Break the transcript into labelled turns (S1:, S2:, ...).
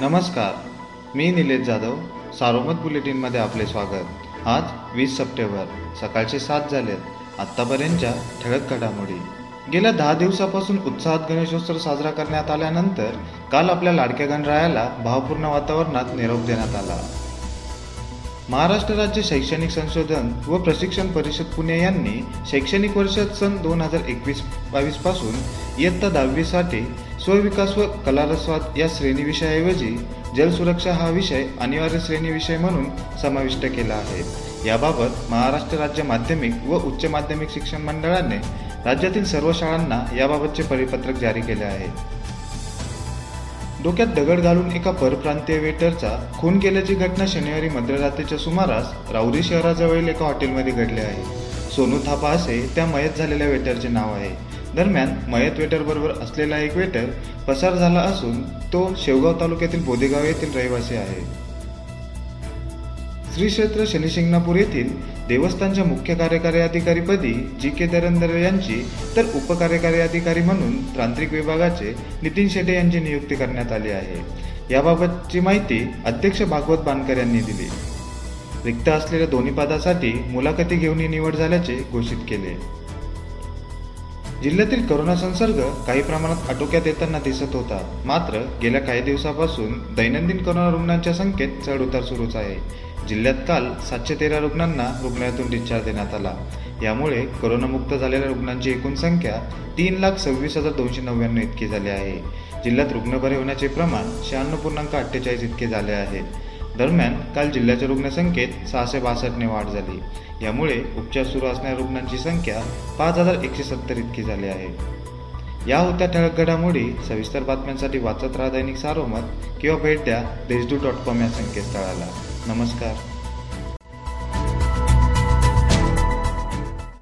S1: नमस्कार मी निलेश जाधव सारोमत बुलेटिनमध्ये आपले स्वागत. आज वीस सप्टेंबर सकाळचे सात झालेत आत्तापर्यंतच्या ठळक घडामोडी. गेल्या दहा दिवसापासून उत्साहात गणेशोत्सव साजरा करण्यात आल्यानंतर काल आपल्या लाडक्या गणरायाला भावपूर्ण वातावरणात निरोप देण्यात आला. महाराष्ट्र राज्य शैक्षणिक संशोधन व प्रशिक्षण परिषद पुणे यांनी शैक्षणिक वर्ष सन दोन हजार एकवीस बावीसपासून इयत्ता दहावीसाठी स्वविकास व कलारस्वाद या श्रेणी विषयाऐवजी जलसुरक्षा हा विषय अनिवार्य श्रेणी विषय म्हणून समाविष्ट केला आहे. याबाबत महाराष्ट्र राज्य माध्यमिक व उच्च माध्यमिक शिक्षण मंडळाने राज्यातील सर्व शाळांना याबाबतचे परिपत्रक जारी केले आहे. डोक्यात दगड घालून एका परप्रांतीय वेटरचा खून केल्याची घटना शनिवारी मध्यरात्रीच्या सुमारास राऊरी शहराजवळील एका हॉटेलमध्ये घडली आहे. सोनू थापा असे त्या मयत झालेल्या वेटरचे नाव आहे. दरम्यान मयत वेटर बरोबर असलेला एक वेटर पसार झाला असून तो शेवगाव तालुक्यातील बोदेगाव येथील रहिवासी आहे. श्री क्षेत्र शनिशिंगणापूर येथील देवस्थानच्या मुख्य कार्यकारी अधिकारीपदी जी के दरंदर यांची तर उपकार्यकारी अधिकारी म्हणून तांत्रिक विभागाचे नितीन शेटे यांची नियुक्ती करण्यात आली आहे. याबाबतची माहिती अध्यक्ष भागवत बानकर यांनी दिली. रिक्त असलेल्या दोन्ही पदासाठी मुलाखती घेऊन ही निवड झाल्याचे घोषित केले. जिल्ह्यातील करोना संसर्ग काही प्रमाणात आटोक्यात येताना दिसत होता. मात्र गेल्या काही दिवसापासून दैनंदिन करोना रुग्णांच्या संख्येत चढ उतार सुरूच आहे. जिल्ह्यात काल सातशे तेरा रुग्णांना रुग्णालयातून डिस्चार्ज देण्यात आला. यामुळे करोनामुक्त झालेल्या रुग्णांची एकूण संख्या तीन लाख सव्वीस हजार दोनशे नव्याण्णव इतकी झाली आहे. जिल्ह्यात रुग्ण बरे होण्याचे प्रमाण शहाण्णव पूर्णांक अठ्ठेचाळीस इतके झाले आहे. दरम्यान काल जिल्ह्याच्या रुग्णसंख्येत सहाशे बासष्टने वाढ झाली. यामुळे उपचार सुरू असणाऱ्या रुग्णांची संख्या पाच हजार एकशे सत्तर इतकी झाली आहे. या होत्या ठळक घडामोडी सविस्तर बातम्यांसाठी वाचत राहा दैनिक सारोमत किंवा भेट द्या देशदूत डॉट कॉम या संकेतस्थळाला. नमस्कार.